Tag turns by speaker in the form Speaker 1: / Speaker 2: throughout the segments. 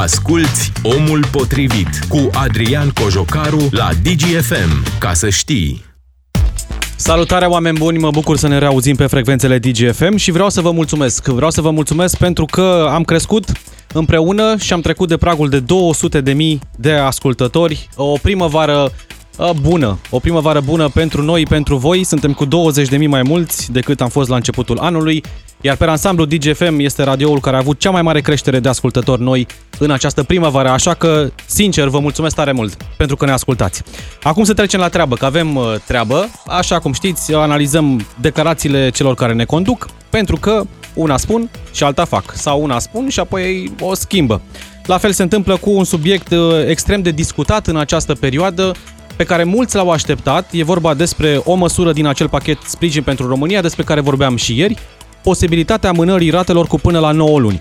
Speaker 1: Asculți Omul Potrivit cu Adrian Cojocaru la DGFM. Ca să știi...
Speaker 2: Salutare oameni buni, mă bucur să ne reauzim pe frecvențele DGFM și vreau să vă mulțumesc. Vreau să vă mulțumesc pentru că am crescut împreună și am trecut de pragul de 200 de mii de ascultători. O primăvară bună, o primăvară bună pentru noi, pentru voi. Suntem cu 20.000 mai mulți decât am fost la începutul anului, iar pe ansamblu DGFM este radioul care a avut cea mai mare creștere de ascultători noi în această primăvară, așa că, sincer, vă mulțumesc tare mult pentru că ne ascultați. Acum să trecem la treabă, că avem uh, treabă. Așa cum știți, analizăm declarațiile celor care ne conduc, pentru că una spun și alta fac, sau una spun și apoi o schimbă. La fel se întâmplă cu un subiect uh, extrem de discutat în această perioadă, pe care mulți l-au așteptat. E vorba despre o măsură din acel pachet sprijin pentru România, despre care vorbeam și ieri, posibilitatea amânării ratelor cu până la 9 luni.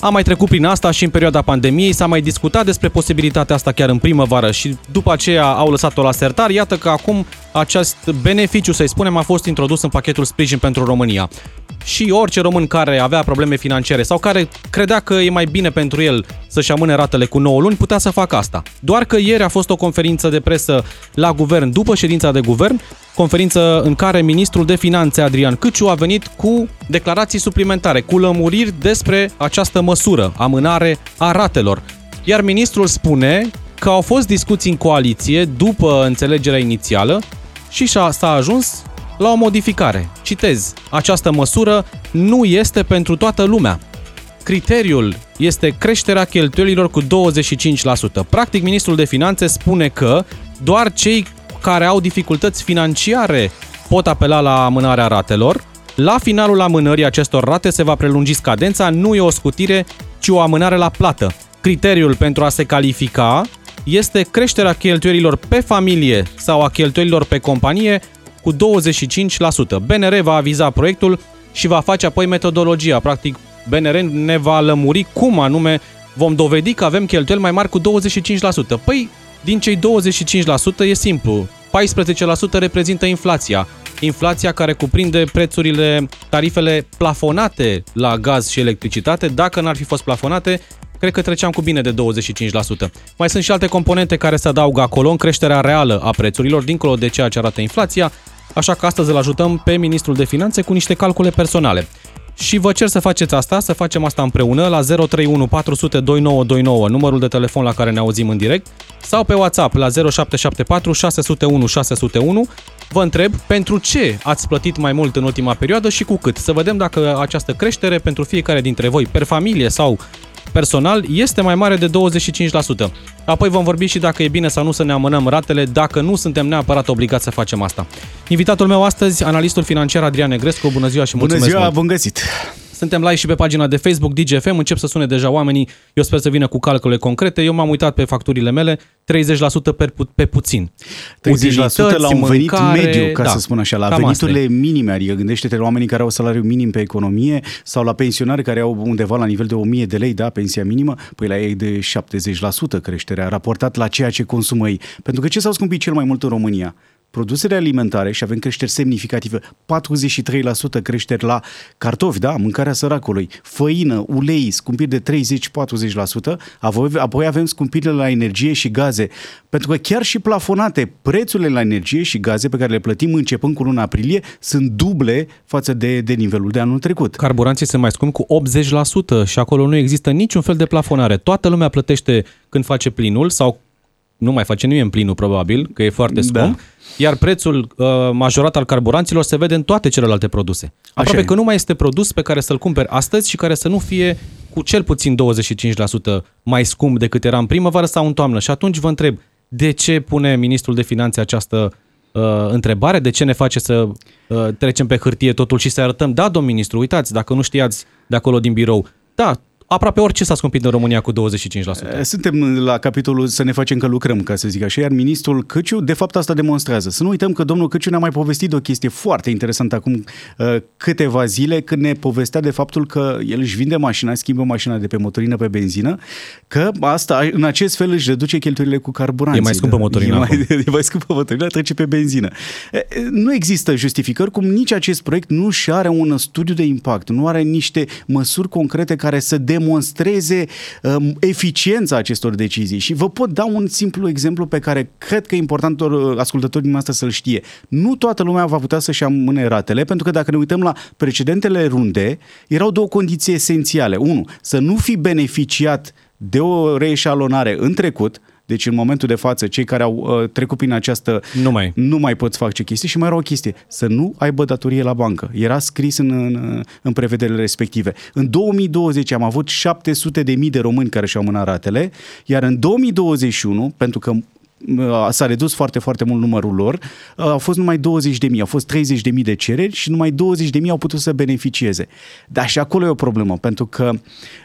Speaker 2: Am mai trecut prin asta și în perioada pandemiei, s-a mai discutat despre posibilitatea asta chiar în primăvară și după aceea au lăsat-o la sertar. Iată că acum acest beneficiu, să-i spunem, a fost introdus în pachetul sprijin pentru România și orice român care avea probleme financiare sau care credea că e mai bine pentru el să-și amâne ratele cu 9 luni, putea să facă asta. Doar că ieri a fost o conferință de presă la guvern după ședința de guvern, conferință în care ministrul de finanțe Adrian Câciu a venit cu declarații suplimentare, cu lămuriri despre această măsură, amânare a ratelor. Iar ministrul spune că au fost discuții în coaliție după înțelegerea inițială și s-a ajuns la o modificare. Citez, această măsură nu este pentru toată lumea. Criteriul este creșterea cheltuielilor cu 25%. Practic, ministrul de finanțe spune că doar cei care au dificultăți financiare pot apela la amânarea ratelor. La finalul amânării acestor rate se va prelungi scadența, nu e o scutire, ci o amânare la plată. Criteriul pentru a se califica este creșterea cheltuielilor pe familie sau a cheltuielilor pe companie cu 25%. BNR va aviza proiectul și va face apoi metodologia. Practic, BNR ne va lămuri cum anume vom dovedi că avem cheltuieli mai mari cu 25%. Păi, din cei 25% e simplu. 14% reprezintă inflația. Inflația care cuprinde prețurile, tarifele plafonate la gaz și electricitate. Dacă n-ar fi fost plafonate, cred că treceam cu bine de 25%. Mai sunt și alte componente care se adaugă acolo în creșterea reală a prețurilor, dincolo de ceea ce arată inflația, așa că astăzi îl ajutăm pe ministrul de finanțe cu niște calcule personale. Și vă cer să faceți asta, să facem asta împreună la 031 400 2929, numărul de telefon la care ne auzim în direct, sau pe WhatsApp la 0774 601 601. Vă întreb pentru ce ați plătit mai mult în ultima perioadă și cu cât. Să vedem dacă această creștere pentru fiecare dintre voi, per familie sau personal este mai mare de 25%. Apoi vom vorbi și dacă e bine sau nu să ne amânăm ratele, dacă nu suntem neapărat obligați să facem asta. Invitatul meu astăzi, analistul financiar Adrian Negrescu, bună ziua și mulțumesc
Speaker 3: Bună ziua,
Speaker 2: mult.
Speaker 3: bun găsit!
Speaker 2: Suntem live și pe pagina de Facebook DGFM, încep să sune deja oamenii, eu sper să vină cu calcule concrete. Eu m-am uitat pe facturile mele, 30% pe, pu- pe puțin.
Speaker 3: 30% la un venit
Speaker 2: mâncare,
Speaker 3: mediu, ca
Speaker 2: da,
Speaker 3: să spun așa, la
Speaker 2: cam asta
Speaker 3: veniturile
Speaker 2: e.
Speaker 3: minime, adică gândește-te la oamenii care au salariu minim pe economie sau la pensionari care au undeva la nivel de 1000 de lei, da, pensia minimă, păi la ei de 70% creșterea raportat la ceea ce consumă ei. Pentru că ce s-au scumpit cel mai mult în România? Produsele alimentare și avem creșteri semnificative, 43% creșteri la cartofi, da, mâncarea săracului, făină, ulei, scumpiri de 30-40%, apoi, apoi avem scumpirile la energie și gaze, pentru că chiar și plafonate, prețurile la energie și gaze pe care le plătim începând cu luna aprilie sunt duble față de, de nivelul de anul trecut.
Speaker 2: Carburanții se mai scump cu 80% și acolo nu există niciun fel de plafonare. Toată lumea plătește când face plinul sau nu mai face nimeni plinul probabil, că e foarte scump,
Speaker 3: Da.
Speaker 2: iar prețul uh, majorat al carburanților se vede în toate celelalte produse. Aproape
Speaker 3: e.
Speaker 2: că nu mai este produs pe care să-l cumperi astăzi și care să nu fie cu cel puțin 25% mai scump decât era în primăvară sau în toamnă. Și atunci vă întreb, de ce pune ministrul de finanțe această uh, întrebare? De ce ne face să uh, trecem pe hârtie totul și să arătăm, da, domn ministru, uitați, dacă nu știați de acolo din birou, da, aproape orice s-a scumpit în România cu 25%.
Speaker 3: Suntem la capitolul să ne facem că lucrăm, ca să zic așa, iar ministrul Căciu, de fapt, asta demonstrează. Să nu uităm că domnul Căciu ne-a mai povestit o chestie foarte interesantă acum uh, câteva zile, când ne povestea de faptul că el își vinde mașina, schimbă mașina de pe motorină pe benzină, că asta, în acest fel își reduce cheltuielile cu carburanții.
Speaker 2: E mai scumpă motorina
Speaker 3: E mai,
Speaker 2: acum.
Speaker 3: e mai scumpă motorina, trece pe benzină. E, e, Nu există justificări, cum nici acest proiect nu și are un studiu de impact, nu are niște măsuri concrete care să demonstreze um, eficiența acestor decizii. Și vă pot da un simplu exemplu pe care cred că e important ascultătorii din asta să-l știe. Nu toată lumea va putea să-și amâne ratele, pentru că dacă ne uităm la precedentele runde, erau două condiții esențiale. Unu, să nu fi beneficiat de o reeșalonare în trecut, deci în momentul de față, cei care au uh, trecut prin această...
Speaker 2: Nu mai.
Speaker 3: Nu mai pot face chestii și mai era o chestie. Să nu aibă datorie la bancă. Era scris în, în, în prevederile respective. În 2020 am avut 700 de mii de români care și-au mânat ratele, iar în 2021, pentru că s-a redus foarte, foarte mult numărul lor, au fost numai 20 de mii, au fost 30 de mii de cereri și numai 20 de mii au putut să beneficieze. Dar și acolo e o problemă, pentru că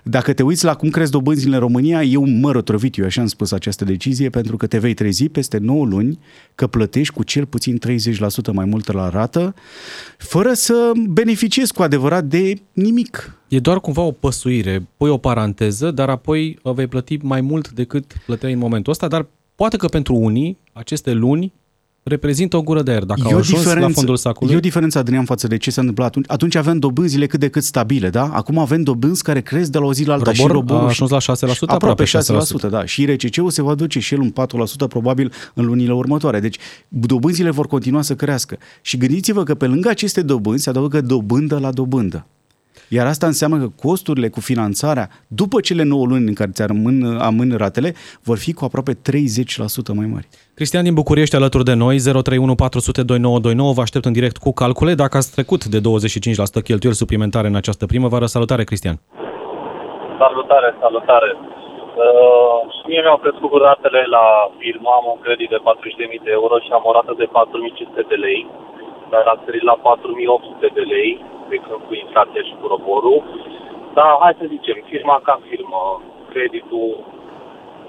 Speaker 3: dacă te uiți la cum cresc dobânzile în România, eu mă rătrovit, eu așa am spus această decizie, pentru că te vei trezi peste 9 luni că plătești cu cel puțin 30% mai mult la rată, fără să beneficiezi cu adevărat de nimic.
Speaker 2: E doar cumva o păsuire, pui o paranteză, dar apoi vei plăti mai mult decât plăteai în momentul ăsta, dar Poate că pentru unii aceste luni reprezintă o gură de aer dacă e au ajuns la fondul sacului.
Speaker 3: E o diferență, Adrian, față de ce s-a întâmplat atunci. Atunci avem dobânzile cât de cât stabile, da? Acum avem dobânzi care cresc de la o zi la alta.
Speaker 2: Robor
Speaker 3: și roborul
Speaker 2: a ajuns la 6%,
Speaker 3: aproape, aproape 6%, 6%, da. Și RCC-ul se va duce și el un 4% probabil în lunile următoare. Deci dobânzile vor continua să crească. Și gândiți-vă că pe lângă aceste dobânzi se adaugă dobândă la dobândă. Iar asta înseamnă că costurile cu finanțarea, după cele 9 luni în care ți amân, amân ratele, vor fi cu aproape 30% mai mari.
Speaker 2: Cristian din București alături de noi, 031 400 2929, vă aștept în direct cu calcule. Dacă ați trecut de 25% cheltuieli suplimentare în această primăvară, salutare Cristian!
Speaker 4: Salutare, salutare! Uh, și mie mi-au crescut ratele la firmă, am un credit de 40.000 de euro și am o rată de 4.500 de lei, dar a sărit la 4.800 de lei de când cu inflația și cu roborul. Dar hai să zicem, firma ca firmă, creditul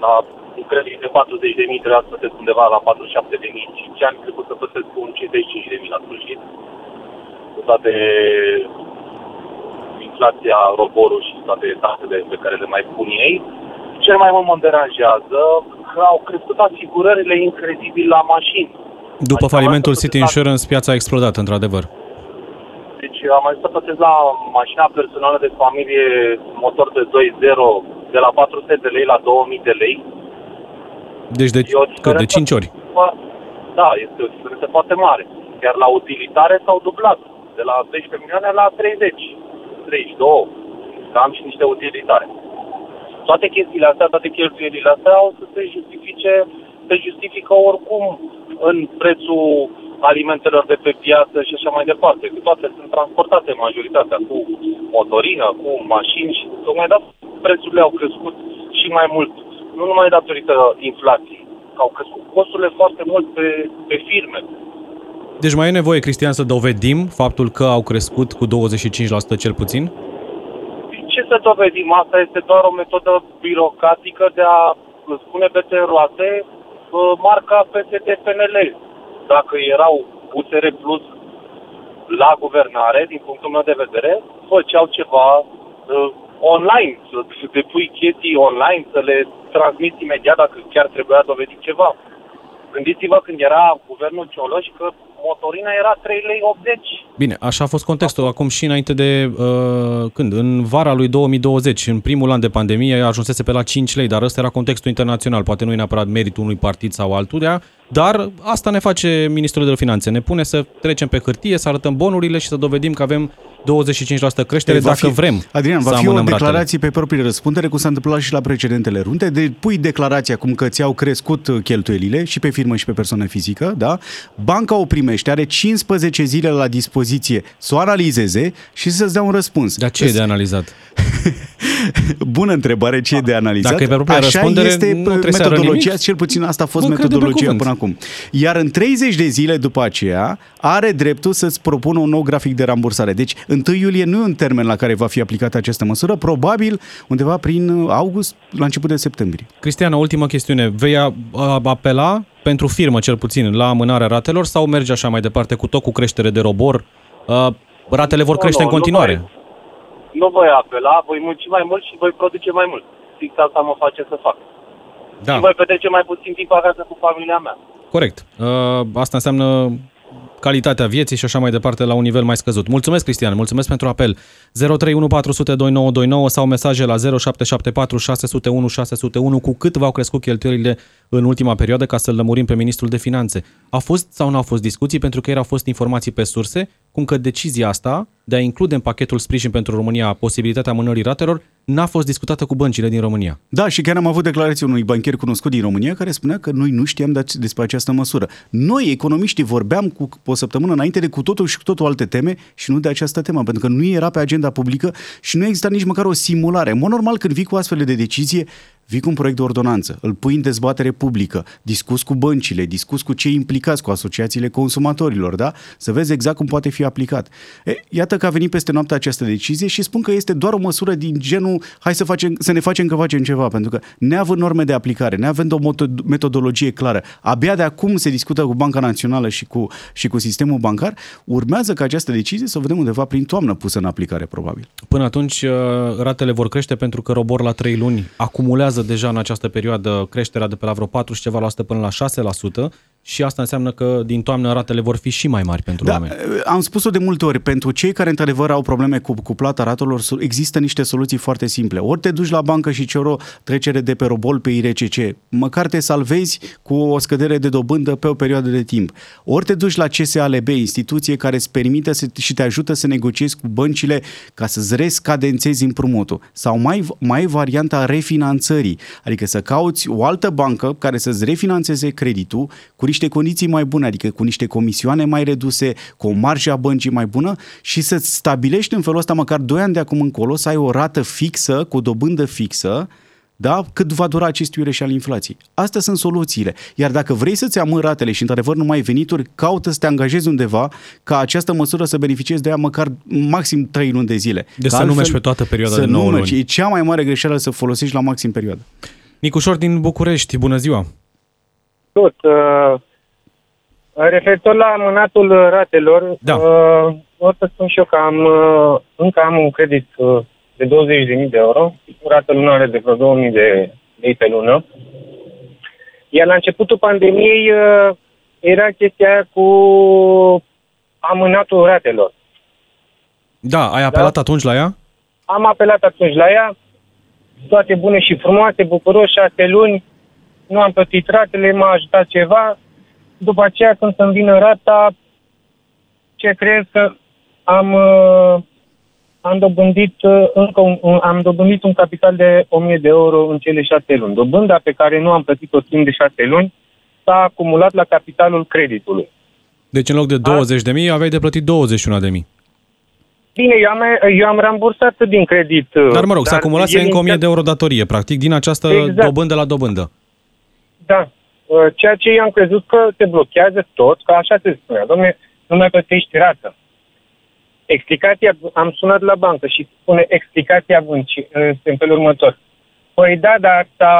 Speaker 4: la un credit de 40.000 trebuia să plătesc undeva la 47.000 în 5 ani, trebuie să plătesc cu un 55.000 la sfârșit. Cu toate inflația, roborul și toate taxele pe care le mai pun ei. Cel mai mult mă deranjează că au crescut asigurările incredibil la mașini.
Speaker 2: După adică falimentul City Insurance, piața a explodat, într-adevăr.
Speaker 4: Deci am ajuns să plătesc la mașina personală de familie motor de 2.0 de la 400 de lei la 2000 de lei.
Speaker 2: Deci de, cât, de 5 ori?
Speaker 4: Da, este o diferență foarte mare. Iar la utilitare s-au dublat. De la 12 milioane la 30, 32. Am și niște utilitare. Toate chestiile astea, toate cheltuielile astea au să se justifice, se justifică oricum în prețul alimentelor de pe piață și așa mai departe. Că toate sunt transportate, majoritatea, cu motorină, cu mașini și tocmai dat prețurile au crescut și mai mult, nu numai datorită inflației, că au crescut costurile foarte mult pe, pe firme.
Speaker 2: Deci mai e nevoie, Cristian, să dovedim faptul că au crescut cu 25% cel puțin?
Speaker 4: Ce să dovedim? Asta este doar o metodă birocratică de a spune pe roate marca PSD-PNL dacă erau USR Plus la guvernare, din punctul meu de vedere, făceau ceva uh, online, să, să depui chestii online, să le transmiți imediat dacă chiar trebuia dovedit ceva. Gândiți-vă când era guvernul Cioloș că motorina era 3 lei 80.
Speaker 2: Bine, așa a fost contextul acum și înainte de uh, când? În vara lui 2020, în primul an de pandemie, ajunsese pe la 5 lei, dar ăsta era contextul internațional. Poate nu e neapărat meritul unui partid sau altuia, dar asta ne face Ministrul de Finanțe. Ne pune să trecem pe hârtie, să arătăm bonurile și să dovedim că avem 25% creștere va dacă
Speaker 3: fi,
Speaker 2: vrem
Speaker 3: Adrian, va fi o declarație ratele. pe proprie răspundere, cum s-a întâmplat și la precedentele runde. De, pui declarația cum că ți-au crescut cheltuielile și pe firmă și pe persoană fizică, da? Banca o primește, are 15 zile la dispoziție să o analizeze și să-ți dea un răspuns.
Speaker 2: Dar ce e de analizat?
Speaker 3: Bună întrebare, ce e de analizat?
Speaker 2: Dacă e pe propria Așa este
Speaker 3: metodologia, cel puțin asta a fost Bă, metodologia până acum. Iar în 30 de zile după aceea are dreptul să-ți propună un nou grafic de rambursare. Deci 1 iulie nu e un termen la care va fi aplicată această măsură, probabil undeva prin august, la început de septembrie.
Speaker 2: Cristiana, ultima chestiune. Vei apela pentru firmă cel puțin la amânarea ratelor sau merge așa mai departe cu tot cu creștere de robor? Ratele vor crește în continuare. Nu
Speaker 4: voi, nu voi apela, voi munci mai mult și voi produce mai mult. Fix asta mă face să fac. Da. Și voi petrece mai puțin timp acasă cu familia mea.
Speaker 2: Corect. Uh, asta înseamnă calitatea vieții și așa mai departe la un nivel mai scăzut. Mulțumesc, Cristian, mulțumesc pentru apel. 031402929 sau mesaje la 0774 601 601 cu cât v-au crescut cheltuielile în ultima perioadă ca să-l lămurim pe ministrul de finanțe. A fost sau nu au fost discuții pentru că erau fost informații pe surse cum că decizia asta de a include în pachetul sprijin pentru România posibilitatea mânării ratelor n-a fost discutată cu băncile din România.
Speaker 3: Da, și chiar am avut declarații unui bancher cunoscut din România care spunea că noi nu știam despre această măsură. Noi, economiștii, vorbeam cu o săptămână înainte de cu totul și cu totul alte teme și nu de această temă, pentru că nu era pe agenda publică și nu exista nici măcar o simulare. În mod normal, când vii cu astfel de decizie, vii cu un proiect de ordonanță, îl pui în dezbatere publică, discus cu băncile, discus cu cei implicați, cu asociațiile consumatorilor, da? Să vezi exact cum poate fi aplicat. E, iată că a venit peste noapte această decizie și spun că este doar o măsură din genul hai să, facem, să ne facem că facem ceva, pentru că neavând norme de aplicare, neavând o metodologie clară, abia de acum se discută cu Banca Națională și cu, și cu sistemul bancar, urmează ca această decizie să o vedem undeva prin toamnă pusă în aplicare, probabil.
Speaker 2: Până atunci, uh, ratele vor crește pentru că robor la 3 luni acumulează vizează deja în această perioadă creșterea de pe la vreo 4 și ceva la sută până la 6% și asta înseamnă că din toamnă ratele vor fi și mai mari pentru da, oameni.
Speaker 3: Am spus-o de multe ori, pentru cei care într-adevăr au probleme cu, cu plata ratelor, există niște soluții foarte simple. Ori te duci la bancă și ceri o trecere de pe robol pe IRCC, măcar te salvezi cu o scădere de dobândă pe o perioadă de timp. Ori te duci la CSALB, instituție care îți permite să, și te ajută să negociezi cu băncile ca să-ți rescadențezi împrumutul. Sau mai, mai varianta refinanțării, adică să cauți o altă bancă care să-ți refinanțeze creditul cu niște condiții mai bune, adică cu niște comisioane mai reduse, cu o marjă a băncii mai bună și să-ți stabilești în felul ăsta măcar 2 ani de acum încolo să ai o rată fixă, cu o dobândă fixă, da? cât va dura acest iureș al inflației. Astea sunt soluțiile. Iar dacă vrei să-ți amâni ratele și într-adevăr nu mai ai venituri, caută să te angajezi undeva ca această măsură să beneficiezi de ea măcar maxim 3 luni de zile.
Speaker 2: De să nu mergi pe toată perioada
Speaker 3: să
Speaker 2: de 9
Speaker 3: luni. E cea mai mare greșeală să folosești la maxim perioadă.
Speaker 2: Nicușor din București, bună ziua!
Speaker 5: tot. Uh, referitor la amânatul ratelor,
Speaker 2: da.
Speaker 5: uh, o să spun și eu că am, uh, încă am un credit uh, de 20.000 de euro, rată lunară de vreo 2.000 de lei pe lună. Iar la începutul pandemiei uh, era chestia aia cu amânatul ratelor.
Speaker 2: Da, ai apelat da? atunci la ea?
Speaker 5: Am apelat atunci la ea, toate bune și frumoase, bucuroși, șase luni, nu am plătit ratele, m-a ajutat ceva. După aceea, când să-mi vină rata, ce cred că am, uh, am dobândit uh, încă un, un, am dobândit un capital de 1000 de euro în cele șase luni. Dobânda pe care nu am plătit-o timp de șase luni s-a acumulat la capitalul creditului.
Speaker 2: Deci în loc de 20 de mii, aveai de plătit 21 de mii.
Speaker 5: Bine, eu am, eu am rambursat din credit.
Speaker 2: Dar mă rog, s-a acumulat încă 1000 de euro datorie, practic, din această exact. dobândă la dobândă.
Speaker 5: Da. Uh, ceea ce eu am crezut că te blochează tot, că așa se spunea. Domne, nu mai plătești rată. Explicația, am sunat la bancă și spune explicația băncii este în felul următor. Păi da, dar s-a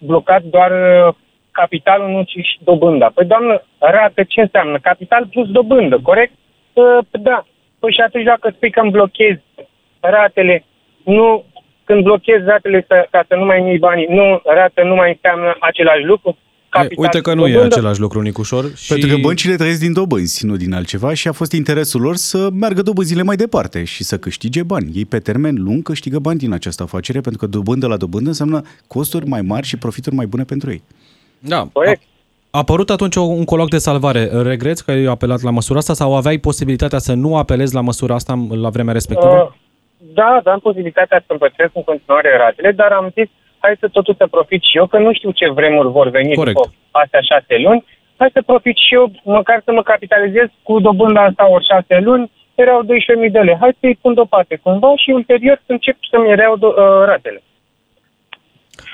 Speaker 5: blocat doar uh, capitalul, nu ci și dobânda. Păi doamnă, rată ce înseamnă? Capital plus dobândă, corect? Uh, da. Păi și atunci dacă spui că îmi blochezi ratele, nu când blochezi ratele să, ca să nu mai iei banii, nu, rată nu mai înseamnă același lucru.
Speaker 2: Capital Uite că nu dobândă. e același lucru, Nicușor.
Speaker 3: Și... Pentru că băncile trăiesc din dobânzi, nu din altceva și a fost interesul lor să meargă dobânzile mai departe și să câștige bani. Ei pe termen lung câștigă bani din această afacere pentru că dobândă la dobândă înseamnă costuri mai mari și profituri mai bune pentru ei.
Speaker 2: Da. A, a apărut atunci un coloc de salvare. Regreți că ai apelat la măsura asta sau aveai posibilitatea să nu apelezi la măsura asta la vremea respectivă? Uh
Speaker 5: da, am posibilitatea să împărțesc în continuare ratele, dar am zis, hai să totul să profit și eu, că nu știu ce vremuri vor veni
Speaker 2: Corect.
Speaker 5: după astea șase luni, hai să profit și eu, măcar să mă capitalizez cu dobânda asta ori șase luni, erau 12.000 de lei. Hai să-i pun deoparte cumva și ulterior să încep să-mi iau uh, ratele.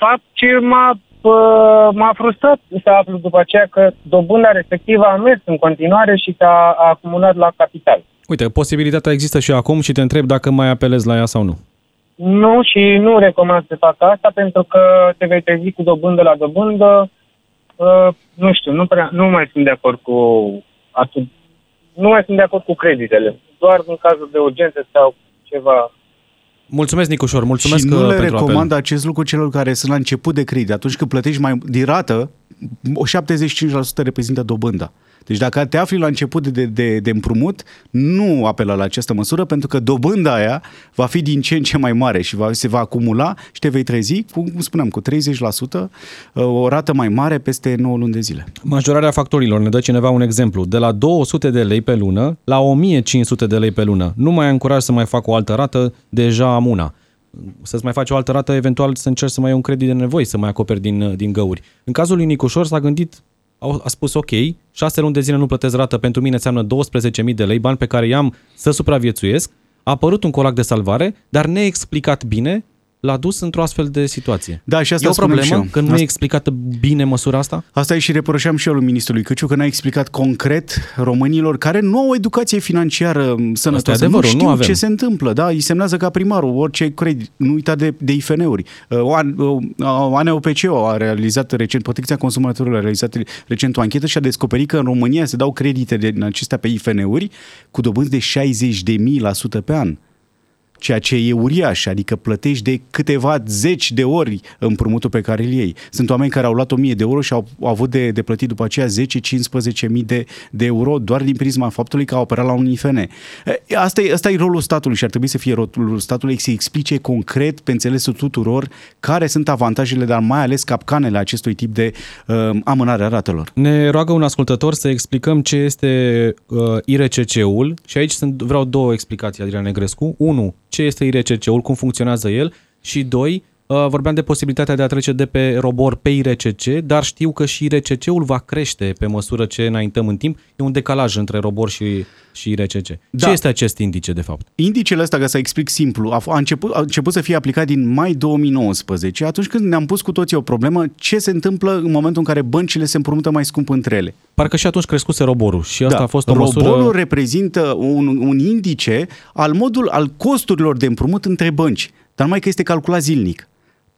Speaker 5: Fapt ce m-a, uh, m-a frustrat să aflu după aceea că dobânda respectivă a mers în continuare și s-a acumulat la capital.
Speaker 2: Uite, posibilitatea există și acum și te întreb dacă mai apelezi la ea sau nu.
Speaker 5: Nu și nu recomand să fac asta pentru că te vei trezi cu dobândă la dobândă. Uh, nu știu, nu, prea, nu mai sunt de acord cu atât. Nu mai sunt de acord cu creditele. Doar în cazul de urgență sau ceva
Speaker 2: Mulțumesc, Nicușor, mulțumesc
Speaker 3: și nu le
Speaker 2: pentru
Speaker 3: recomand
Speaker 2: apel.
Speaker 3: acest lucru celor care sunt la început de credit. Atunci când plătești mai din rată, o 75% reprezintă dobânda. Deci dacă te afli la început de, de, de împrumut, nu apela la această măsură pentru că dobânda aia va fi din ce în ce mai mare și va, se va acumula și te vei trezi, cum spuneam, cu 30% uh, o rată mai mare peste 9 luni de zile.
Speaker 2: Majorarea factorilor, ne dă cineva un exemplu, de la 200 de lei pe lună la 1500 de lei pe lună. Nu mai am curaj să mai fac o altă rată, deja am una să-ți mai faci o altă rată, eventual să încerci să mai ai un credit de nevoie, să mai acoperi din, din găuri. În cazul lui Nicușor s-a gândit, a spus ok, șase luni de zile nu plătesc rată, pentru mine înseamnă 12.000 de lei, bani pe care i-am să supraviețuiesc, a apărut un colac de salvare, dar neexplicat bine l-a dus într-o astfel de situație.
Speaker 3: Da, și asta
Speaker 2: e o problemă
Speaker 3: și eu.
Speaker 2: că nu asta... e explicată bine măsura asta?
Speaker 3: Asta e și reproșeam și eu lui ministrului Căciu, că n-a explicat concret românilor care nu au o educație financiară sănătoasă.
Speaker 2: Adevărul,
Speaker 3: nu știu
Speaker 2: nu avem.
Speaker 3: ce se întâmplă. Da? Îi semnează ca primarul orice credit. Nu uita de, de IFN-uri. ANOPCO a realizat recent, Protecția Consumatorilor a realizat recent o anchetă și a descoperit că în România se dau credite din acestea pe IFN-uri cu dobânzi de 60 de mii la sută pe an ceea ce e uriaș, adică plătești de câteva zeci de ori împrumutul pe care îl iei. Sunt oameni care au luat 1000 de euro și au, au avut de, de plătit după aceea 10-15 mii de, de euro doar din prisma faptului că au operat la un IFN. Asta e, asta e rolul statului și ar trebui să fie rolul statului să explice concret pe înțelesul tuturor care sunt avantajele, dar mai ales capcanele acestui tip de uh, amânare a ratelor.
Speaker 2: Ne roagă un ascultător să explicăm ce este uh, IRCC-ul și aici sunt, vreau două explicații, Adrian Negrescu. Unu, ce este IRCC-ul, cum funcționează el și doi, uh, vorbeam de posibilitatea de a trece de pe robor pe IRCC, dar știu că și IRCC-ul va crește pe măsură ce înaintăm în timp. E un decalaj între robor și, și IRCC. Da. Ce este acest indice, de fapt?
Speaker 3: Indicele ăsta, ca să explic simplu, a, a, început, a început să fie aplicat din mai 2019, atunci când ne-am pus cu toții o problemă, ce se întâmplă în momentul în care băncile se împrumută mai scump între ele.
Speaker 2: Parcă și atunci crescuse roborul și asta
Speaker 3: da.
Speaker 2: a fost o
Speaker 3: roborul
Speaker 2: măsură...
Speaker 3: reprezintă un, un indice al modul al costurilor de împrumut între bănci, dar mai că este calculat zilnic.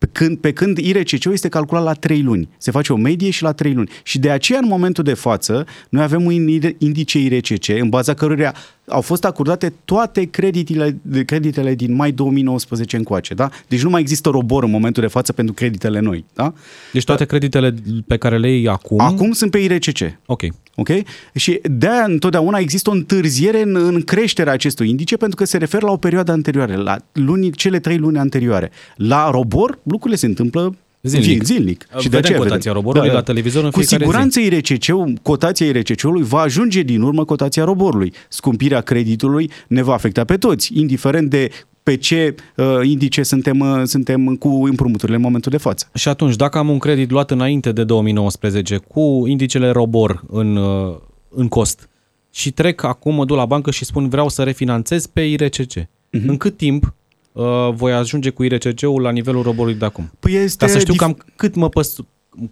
Speaker 3: Pe când, pe când IRCC este calculat la 3 luni. Se face o medie și la 3 luni. Și de aceea, în momentul de față, noi avem un indice IRCC, în baza căruia au fost acordate toate creditele, creditele din mai 2019 încoace. Da? Deci nu mai există robor în momentul de față pentru creditele noi. Da?
Speaker 2: Deci toate creditele pe care le iei acum...
Speaker 3: Acum sunt pe IRCC.
Speaker 2: Ok.
Speaker 3: Ok? Și de-aia întotdeauna există o întârziere în, în creșterea acestui indice pentru că se referă la o perioadă anterioară, la luni, cele trei luni anterioare. La robor, lucrurile se întâmplă
Speaker 2: Zilnic.
Speaker 3: zilnic.
Speaker 2: Și de aceea cotația roborului da, da. la televizor în
Speaker 3: Cu siguranță
Speaker 2: zi.
Speaker 3: IRCC-ul, cotația IRCC-ului va ajunge din urmă cotația roborului. Scumpirea creditului ne va afecta pe toți, indiferent de pe ce uh, indice suntem, uh, suntem cu împrumuturile în momentul de față.
Speaker 2: Și atunci, dacă am un credit luat înainte de 2019 cu indicele robor în, uh, în cost și trec acum, mă duc la bancă și spun vreau să refinanțez pe IRCC, uh-huh. în cât timp uh, voi ajunge cu IRCC-ul la nivelul roborului de acum?
Speaker 3: Păi este
Speaker 2: Ca să știu
Speaker 3: dif-
Speaker 2: cam cât mă păs-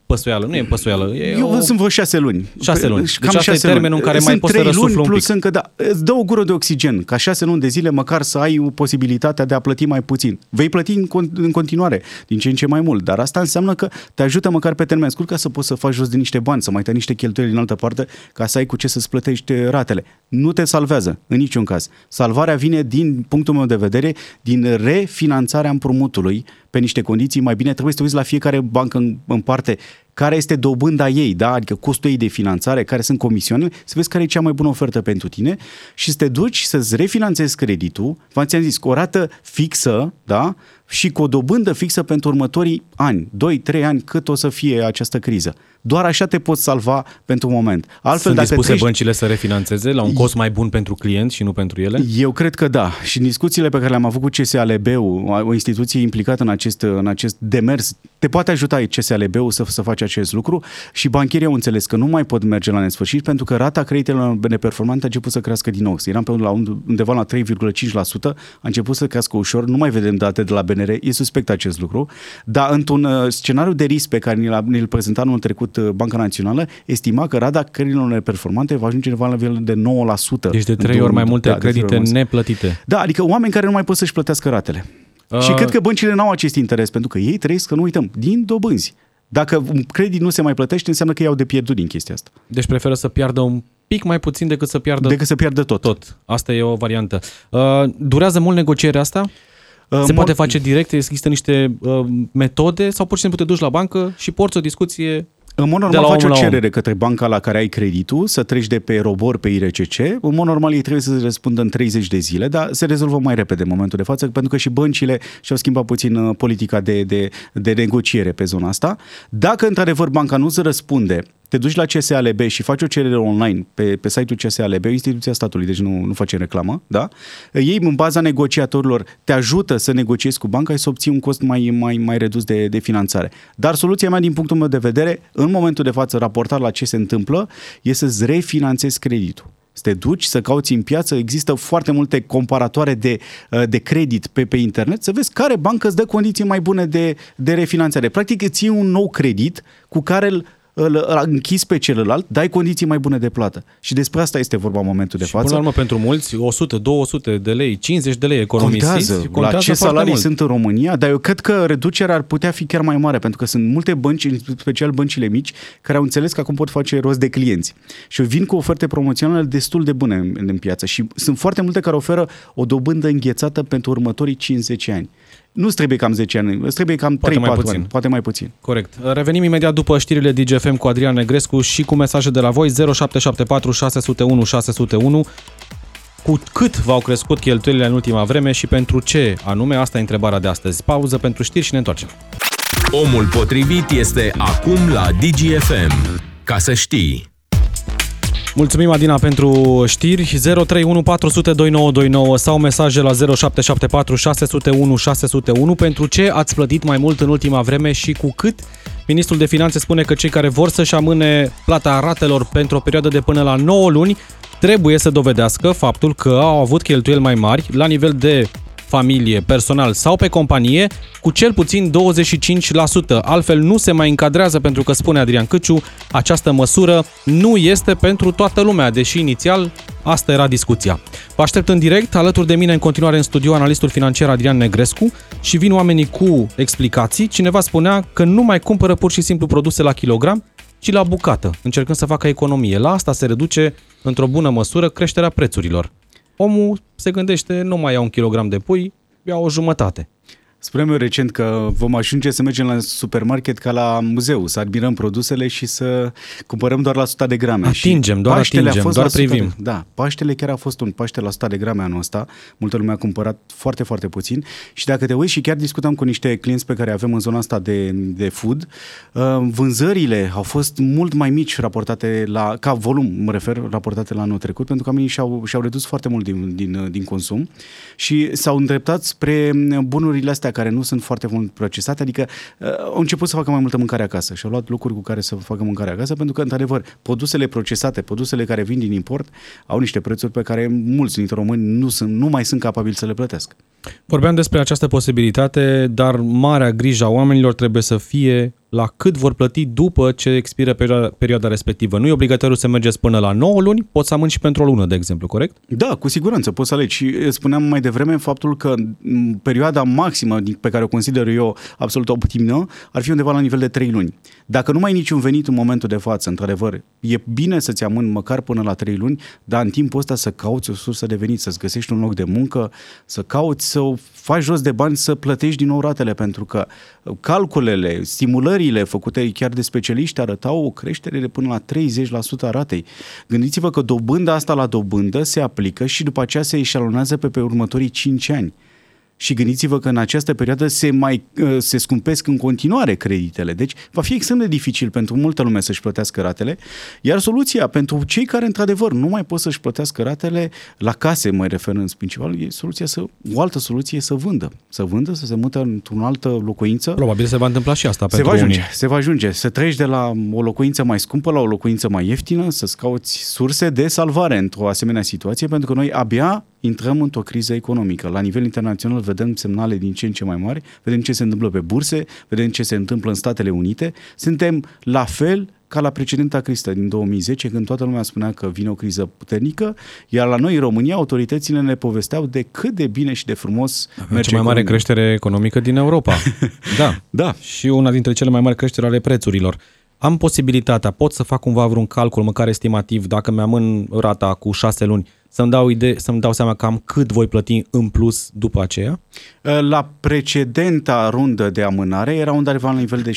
Speaker 2: păsuială, nu e păsuială. E
Speaker 3: Eu
Speaker 2: o...
Speaker 3: sunt vreo șase luni.
Speaker 2: Șase luni.
Speaker 3: Cam
Speaker 2: Deci asta e
Speaker 3: șase
Speaker 2: termenul
Speaker 3: luni.
Speaker 2: în care mai
Speaker 3: sunt
Speaker 2: poți să
Speaker 3: trei
Speaker 2: răsuflă
Speaker 3: luni
Speaker 2: un
Speaker 3: plus
Speaker 2: pic.
Speaker 3: încă, da, îți dă o gură de oxigen. Ca șase luni de zile măcar să ai posibilitatea de a plăti mai puțin. Vei plăti în, con- în continuare, din ce în ce mai mult, dar asta înseamnă că te ajută măcar pe termen scurt ca să poți să faci jos de niște bani, să mai tai niște cheltuieli din altă parte, ca să ai cu ce să-ți plătești ratele. Nu te salvează, în niciun caz. Salvarea vine, din punctul meu de vedere, din refinanțarea împrumutului pe niște condiții mai bine. Trebuie să te uiți la fiecare bancă în, în parte care este dobânda ei, da? adică costul ei de finanțare, care sunt comisioanele, să vezi care e cea mai bună ofertă pentru tine și să te duci să-ți refinanțezi creditul, v-am zis, cu o rată fixă, da? Și cu o dobândă fixă pentru următorii ani, 2-3 ani, cât o să fie această criză. Doar așa te poți salva pentru un moment.
Speaker 2: Altfel, Sunt dacă dispuse treci... băncile să refinanțeze la un cost mai bun pentru client și nu pentru ele?
Speaker 3: Eu cred că da. Și în discuțiile pe care le-am avut cu CSALB-ul, o instituție implicată în acest, în acest demers, te poate ajuta CSALB-ul să, să faci acest lucru și bancherii au înțeles că nu mai pot merge la nesfârșit pentru că rata creditelor neperformante a început să crească din nou. Eram pe la undeva la 3,5%, a început să crească ușor, nu mai vedem date de la BNR, e suspect acest lucru, dar într-un uh, scenariu de risc pe care ni-l, ni-l prezenta anul trecut uh, Banca Națională, estima că rata creditelor neperformante va ajunge la nivel de 9%.
Speaker 2: Deci de trei ori mai multe da, credite neplătite.
Speaker 3: Da, adică oameni care nu mai pot să-și plătească ratele. Uh... Și cred că băncile n-au acest interes, pentru că ei trăiesc, că nu uităm, din dobânzi. Dacă un credit nu se mai plătește, înseamnă că iau de pierdut din chestia asta.
Speaker 2: Deci preferă să piardă un pic mai puțin decât să piardă
Speaker 3: decât să piardă tot.
Speaker 2: Tot. Asta e o variantă. Uh, durează mult negocierea asta? Se
Speaker 3: Mod-
Speaker 2: poate face direct? Există niște uh, metode sau pur și simplu te duci la bancă și porți o discuție
Speaker 3: În mod
Speaker 2: De
Speaker 3: normal
Speaker 2: la
Speaker 3: faci
Speaker 2: om
Speaker 3: o
Speaker 2: la om.
Speaker 3: cerere către banca la care ai creditul, să treci de pe robor pe IRCC. În mod normal ei trebuie să răspundă în 30 de zile, dar se rezolvă mai repede în momentul de față, pentru că și băncile și-au schimbat puțin uh, politica de, de, de negociere pe zona asta. Dacă într-adevăr banca nu se răspunde, te duci la CSALB și faci o cerere online pe, pe site-ul CSALB, o instituție a statului, deci nu, nu face reclamă, da? Ei, în baza negociatorilor, te ajută să negociezi cu banca și să obții un cost mai, mai, mai redus de, de finanțare. Dar soluția mea, din punctul meu de vedere, în momentul de față, raportat la ce se întâmplă, e să-ți refinanțezi creditul. Să te duci, să cauți în piață, există foarte multe comparatoare de, uh, de credit pe, pe internet, să vezi care bancă îți dă condiții mai bune de, de refinanțare. Practic îți iei un nou credit cu care îl, îl, îl închizi pe celălalt, dai condiții mai bune de plată. Și despre asta este vorba în momentul de
Speaker 2: Și
Speaker 3: față.
Speaker 2: până la urmă, pentru mulți, 100, 200 de lei, 50 de lei economisiți,
Speaker 3: Contează,
Speaker 2: contează
Speaker 3: la ce
Speaker 2: foarte
Speaker 3: salarii
Speaker 2: mult.
Speaker 3: sunt în România, dar eu cred că reducerea ar putea fi chiar mai mare, pentru că sunt multe bănci, în special băncile mici, care au înțeles că acum pot face rost de clienți. Și vin cu oferte promoționale destul de bune în, în piață. Și sunt foarte multe care oferă o dobândă înghețată pentru următorii 50 ani. Nu îți trebuie cam 10 ani, îți trebuie cam 3-4
Speaker 2: Poate mai puțin.
Speaker 3: ani, poate mai puțin.
Speaker 2: Corect. Revenim imediat după știrile DGFM cu Adrian Negrescu și cu mesaje de la voi 0774 601 601 cu cât v-au crescut cheltuielile în ultima vreme și pentru ce anume? Asta e întrebarea de astăzi. Pauză pentru știri și ne întoarcem.
Speaker 1: Omul potrivit este acum la DGFM. Ca să știi.
Speaker 2: Mulțumim, Adina, pentru știri. 031 400 2929 sau mesaje la 0774 601 601. Pentru ce ați plătit mai mult în ultima vreme și cu cât? Ministrul de Finanțe spune că cei care vor să-și amâne plata ratelor pentru o perioadă de până la 9 luni trebuie să dovedească faptul că au avut cheltuieli mai mari la nivel de familie, personal sau pe companie cu cel puțin 25%. Altfel nu se mai încadrează pentru că, spune Adrian Căciu, această măsură nu este pentru toată lumea, deși inițial asta era discuția. Vă aștept în direct, alături de mine în continuare în studio analistul financiar Adrian Negrescu și vin oamenii cu explicații. Cineva spunea că nu mai cumpără pur și simplu produse la kilogram, ci la bucată, încercând să facă economie. La asta se reduce, într-o bună măsură, creșterea prețurilor. Omul se gândește, nu mai iau un kilogram de pui, iau o jumătate.
Speaker 3: Spuneam eu recent că vom ajunge să mergem la supermarket ca la muzeu, să admirăm produsele și să cumpărăm doar la 100 de grame.
Speaker 2: Atingem,
Speaker 3: și
Speaker 2: doar
Speaker 3: Paștele
Speaker 2: atingem,
Speaker 3: a fost
Speaker 2: doar
Speaker 3: la 100
Speaker 2: privim.
Speaker 3: De, da, Paștele chiar a fost un Paște la 100 de grame anul ăsta. Multă lume a cumpărat foarte, foarte puțin. Și dacă te uiți și chiar discutam cu niște clienți pe care avem în zona asta de, de food, uh, vânzările au fost mult mai mici raportate la, ca volum, mă refer, raportate la anul trecut, pentru că oamenii și-au, și-au redus foarte mult din, din, din consum și s-au îndreptat spre bunurile astea care nu sunt foarte mult procesate, adică uh, au început să facă mai multă mâncare acasă și au luat lucruri cu care să facă mâncare acasă, pentru că, într-adevăr, produsele procesate, produsele care vin din import, au niște prețuri pe care mulți dintre români nu, sunt, nu mai sunt capabili să le plătească.
Speaker 2: Vorbeam despre această posibilitate, dar marea grijă a oamenilor trebuie să fie la cât vor plăti după ce expiră perioada, perioada respectivă. Nu e obligatoriu să mergeți până la 9 luni, poți să amâni și pentru o lună, de exemplu, corect?
Speaker 3: Da, cu siguranță poți să alegi. Și eh, spuneam mai devreme faptul că m, perioada maximă din- pe care o consider eu absolut optimă ar fi undeva la nivel de 3 luni. Dacă nu mai ai niciun venit în momentul de față, într-adevăr, e bine să-ți amâni măcar până la 3 luni, dar în timpul ăsta să cauți o sursă de venit, să-ți găsești un loc de muncă, să cauți să faci jos de bani, să plătești din nou ratele, pentru că calculele, stimulările făcute chiar de specialiști arătau o creștere de până la 30% a ratei. Gândiți-vă că dobânda asta la dobândă se aplică și după aceea se eșalonează pe, pe următorii 5 ani. Și gândiți-vă că în această perioadă se mai uh, se scumpesc în continuare creditele. Deci va fi extrem de dificil pentru multă lume să-și plătească ratele. Iar soluția pentru cei care într-adevăr nu mai pot să-și plătească ratele, la case mă refer în principal, e soluția să, o altă soluție e să vândă. Să vândă, să se mută într-o altă locuință.
Speaker 2: Probabil se va întâmpla și asta
Speaker 3: Se
Speaker 2: pentru
Speaker 3: va ajunge,
Speaker 2: unii.
Speaker 3: se va ajunge. Să treci de la o locuință mai scumpă la o locuință mai ieftină, să-ți cauți surse de salvare într-o asemenea situație, pentru că noi abia intrăm într-o criză economică. La nivel internațional vedem semnale din ce în ce mai mari, vedem ce se întâmplă pe burse, vedem ce se întâmplă în Statele Unite. Suntem la fel ca la precedenta criză din 2010, când toată lumea spunea că vine o criză puternică, iar la noi în România autoritățile ne povesteau de cât de bine și de frumos
Speaker 2: Avem
Speaker 3: merge
Speaker 2: cea mai mare
Speaker 3: economia.
Speaker 2: creștere economică din Europa. da.
Speaker 3: Da.
Speaker 2: Și una dintre cele mai mari creșteri ale prețurilor. Am posibilitatea, pot să fac cumva vreun calcul, măcar estimativ, dacă mi-am în rata cu șase luni, să-mi dau, idee, să-mi dau seama cam cât voi plăti în plus după aceea?
Speaker 3: La precedenta rundă de amânare era undeva la nivel de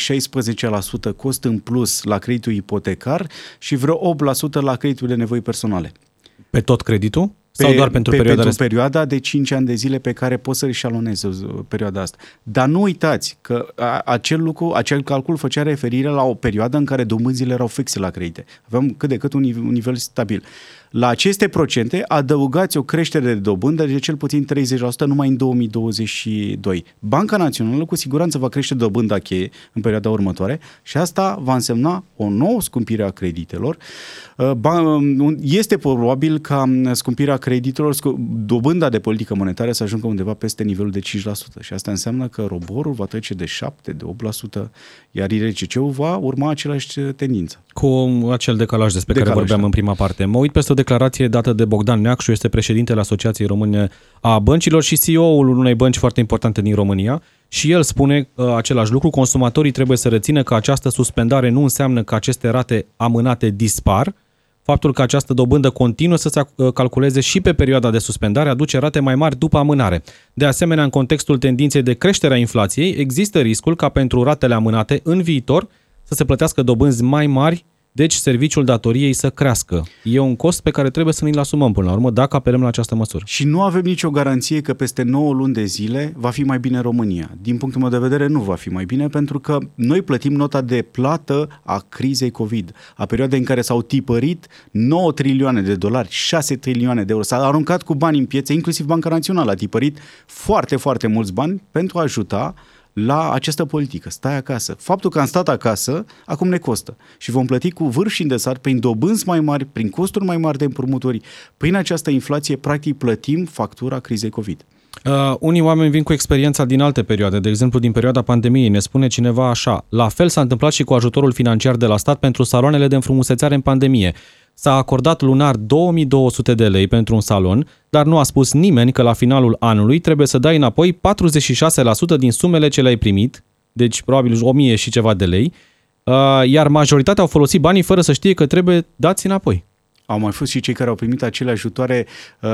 Speaker 3: 16% cost în plus la creditul ipotecar și vreo 8% la creditul de nevoi personale.
Speaker 2: Pe tot creditul? Sau doar pentru
Speaker 3: pe,
Speaker 2: perioada
Speaker 3: pentru perioada de 5 ani de zile pe care poți să șalonezi perioada asta. Dar nu uitați că acel lucru, acel calcul făcea referire la o perioadă în care dobânzile erau fixe la credite. Aveam cât de cât un nivel, un nivel stabil. La aceste procente adăugați o creștere de dobândă de cel puțin 30% numai în 2022. Banca Națională cu siguranță va crește dobânda cheie în perioada următoare și asta va însemna o nouă scumpire a creditelor. Uh, este probabil ca um, scumpirea creditelor, dobânda de politică monetară să ajungă undeva peste nivelul de 5% și asta înseamnă că roborul va trece de 7, de 8%, iar IRCC-ul va urma același tendință.
Speaker 2: Cu acel decalaj despre decalaj, care vorbeam da. în prima parte. Mă uit peste o declarație dată de Bogdan Neacșu, este președintele Asociației Române a Băncilor și CEO-ul unei bănci foarte importante din România și el spune uh, același lucru. Consumatorii trebuie să rețină că această suspendare nu înseamnă că aceste rate amânate dispar, Faptul că această dobândă continuă să se uh, calculeze și pe perioada de suspendare aduce rate mai mari după amânare. De asemenea, în contextul tendinței de creștere a inflației, există riscul ca pentru ratele amânate în viitor să se plătească dobânzi mai mari deci serviciul datoriei să crească. E un cost pe care trebuie să ne-l asumăm până la urmă dacă apelăm la această măsură.
Speaker 3: Și nu avem nicio garanție că peste 9 luni de zile va fi mai bine România. Din punctul meu de vedere nu va fi mai bine pentru că noi plătim nota de plată a crizei COVID, a perioadei în care s-au tipărit 9 trilioane de dolari, 6 trilioane de euro. S-a aruncat cu bani în piețe, inclusiv Banca Națională a tipărit foarte, foarte mulți bani pentru a ajuta la această politică. Stai acasă. Faptul că am stat acasă, acum ne costă. Și vom plăti cu vârf și îndesat, prin dobânzi mai mari, prin costuri mai mari de împrumuturi. Prin această inflație, practic, plătim factura crizei COVID.
Speaker 2: Uh, unii oameni vin cu experiența din alte perioade, de exemplu din perioada pandemiei. Ne spune cineva așa, la fel s-a întâmplat și cu ajutorul financiar de la stat pentru saloanele de înfrumusețare în pandemie. S-a acordat lunar 2200 de lei pentru un salon, dar nu a spus nimeni că la finalul anului trebuie să dai înapoi 46% din sumele ce le-ai primit, deci probabil 1000 și ceva de lei, uh, iar majoritatea au folosit banii fără să știe că trebuie dați înapoi.
Speaker 3: Au mai fost și cei care au primit acele ajutoare uh,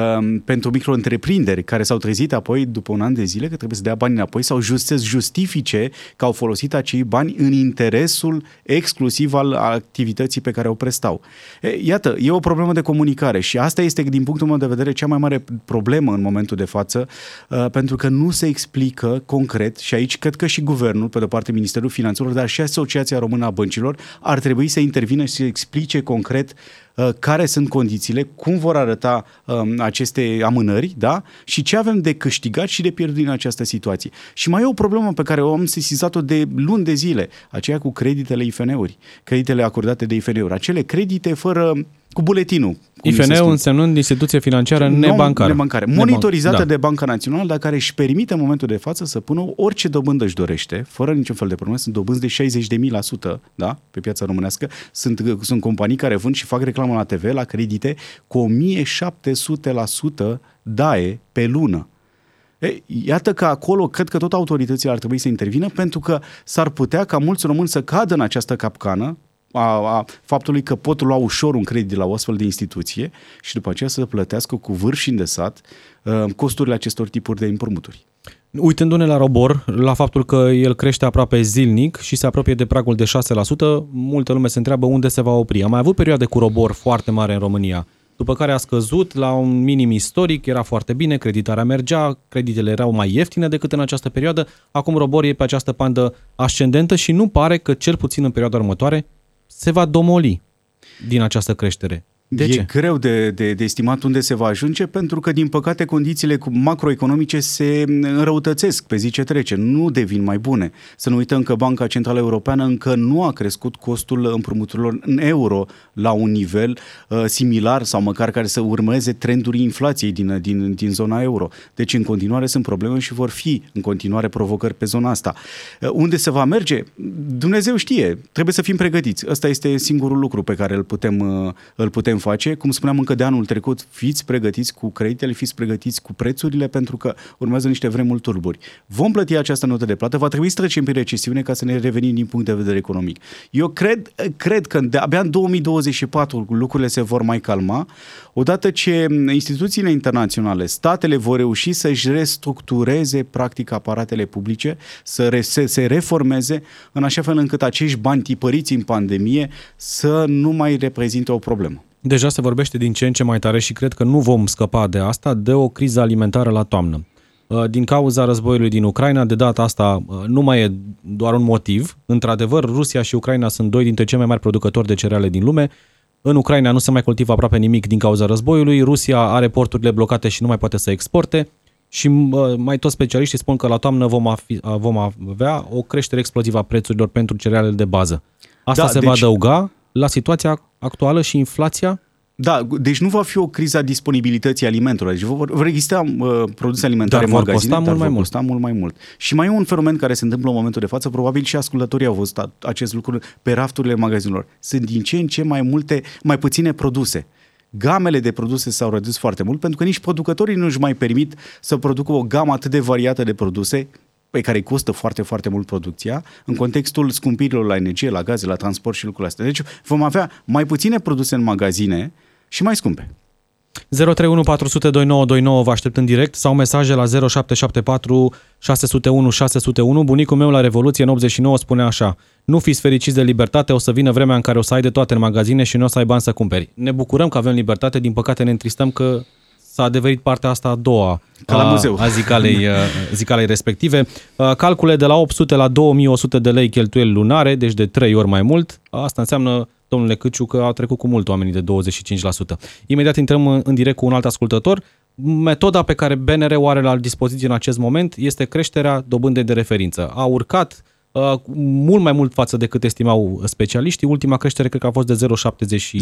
Speaker 3: pentru micro-întreprinderi, care s-au trezit apoi, după un an de zile, că trebuie să dea bani înapoi sau just, să justifice că au folosit acei bani în interesul exclusiv al activității pe care o prestau. E, iată, e o problemă de comunicare și asta este, din punctul meu de vedere, cea mai mare problemă în momentul de față, uh, pentru că nu se explică concret și aici cred că și guvernul, pe de parte Ministerul Finanțelor, dar și Asociația Română a Băncilor, ar trebui să intervină și să explice concret Uh, care sunt condițiile, cum vor arăta um, aceste amânări da? și ce avem de câștigat și de pierdut din această situație. Și mai e o problemă pe care o am sesizat-o de luni de zile, aceea cu creditele IFN-uri, creditele acordate de IFN-uri, acele credite fără cu buletinul.
Speaker 2: IFN-ul însemnând instituție financiară nebancară.
Speaker 3: nebancară. Monitorizată da. de Banca Națională, dar care își permite în momentul de față să pună orice dobândă își dorește, fără niciun fel de problemă. Sunt dobânzi de 60.000% da? pe piața românească. Sunt, sunt companii care vând și fac reclamă la TV, la credite, cu 1700% DAE pe lună. E, iată că acolo cred că tot autoritățile ar trebui să intervină pentru că s-ar putea ca mulți români să cadă în această capcană a, a faptului că pot lua ușor un credit la o astfel de instituție și după aceea să plătească cu vârf și îndesat uh, costurile acestor tipuri de împrumuturi.
Speaker 2: Uitându-ne la robor, la faptul că el crește aproape zilnic și se apropie de pragul de 6%, multă lume se întreabă unde se va opri. Am mai avut perioade cu robor foarte mare în România, după care a scăzut la un minim istoric, era foarte bine, creditarea mergea, creditele erau mai ieftine decât în această perioadă, acum robor e pe această pandă ascendentă și nu pare că, cel puțin în perioada următoare, se va domoli din această creștere. De
Speaker 3: e
Speaker 2: ce?
Speaker 3: greu de, de, de estimat unde se va ajunge, pentru că, din păcate, condițiile macroeconomice se înrăutățesc pe zi ce trece, nu devin mai bune. Să nu uităm că Banca Centrală Europeană încă nu a crescut costul împrumuturilor în euro la un nivel uh, similar sau măcar care să urmeze trenduri inflației din, din, din zona euro. Deci, în continuare, sunt probleme și vor fi în continuare provocări pe zona asta. Uh, unde se va merge? Dumnezeu știe. Trebuie să fim pregătiți. Ăsta este singurul lucru pe care îl putem, uh, îl putem face, cum spuneam încă de anul trecut, fiți pregătiți cu creditele, fiți pregătiți cu prețurile, pentru că urmează niște vremuri turburi. Vom plăti această notă de plată, va trebui să trecem prin recesiune ca să ne revenim din punct de vedere economic. Eu cred, cred că de, abia în 2024 lucrurile se vor mai calma, odată ce instituțiile internaționale, statele vor reuși să-și restructureze practic aparatele publice, să re, se, se reformeze în așa fel încât acești bani tipăriți în pandemie să nu mai reprezintă o problemă.
Speaker 2: Deja se vorbește din ce în ce mai tare și cred că nu vom scăpa de asta, de o criză alimentară la toamnă. Uh, din cauza războiului din Ucraina, de data asta uh, nu mai e doar un motiv. Într-adevăr, Rusia și Ucraina sunt doi dintre cei mai mari producători de cereale din lume. În Ucraina nu se mai cultivă aproape nimic din cauza războiului, Rusia are porturile blocate și nu mai poate să exporte și uh, mai toți specialiștii spun că la toamnă vom, afi, vom avea o creștere explozivă a prețurilor pentru cerealele de bază. Asta da, se deci... va adăuga la situația actuală și inflația
Speaker 3: da, deci nu va fi o criză a disponibilității alimentelor. Deci vor, vor exista uh, produse alimentare
Speaker 2: dar
Speaker 3: în magazine,
Speaker 2: costa
Speaker 3: dar
Speaker 2: mult mai
Speaker 3: costa mult mai mult. Și mai e un fenomen care se întâmplă în momentul de față, probabil și ascultătorii au văzut acest lucru pe rafturile magazinelor. Sunt din ce în ce mai multe, mai puține produse. Gamele de produse s-au redus foarte mult pentru că nici producătorii nu își mai permit să producă o gamă atât de variată de produse pe care îi costă foarte, foarte mult producția, în contextul scumpirilor la energie, la gaze, la transport și lucrurile astea. Deci vom avea mai puține produse în magazine, și mai scumpe.
Speaker 2: 031 400 2929 vă aștept în direct sau mesaje la 0774 601 601. Bunicul meu la Revoluție în 89 spune așa Nu fiți fericiți de libertate, o să vină vremea în care o să ai de toate în magazine și nu o să ai bani să cumperi. Ne bucurăm că avem libertate, din păcate ne întristăm că s-a adeverit partea asta a doua
Speaker 3: Ca la muzeu.
Speaker 2: a zicalei, zicalei respective. Calcule de la 800 la 2100 de lei cheltuieli lunare, deci de 3 ori mai mult. Asta înseamnă domnule Câciu, că a trecut cu mult oamenii de 25%. Imediat intrăm în direct cu un alt ascultător. Metoda pe care BNR o are la dispoziție în acest moment este creșterea dobândei de referință. A urcat Uh, mult mai mult față decât estimau specialiștii. Ultima creștere cred că a fost de 0,75.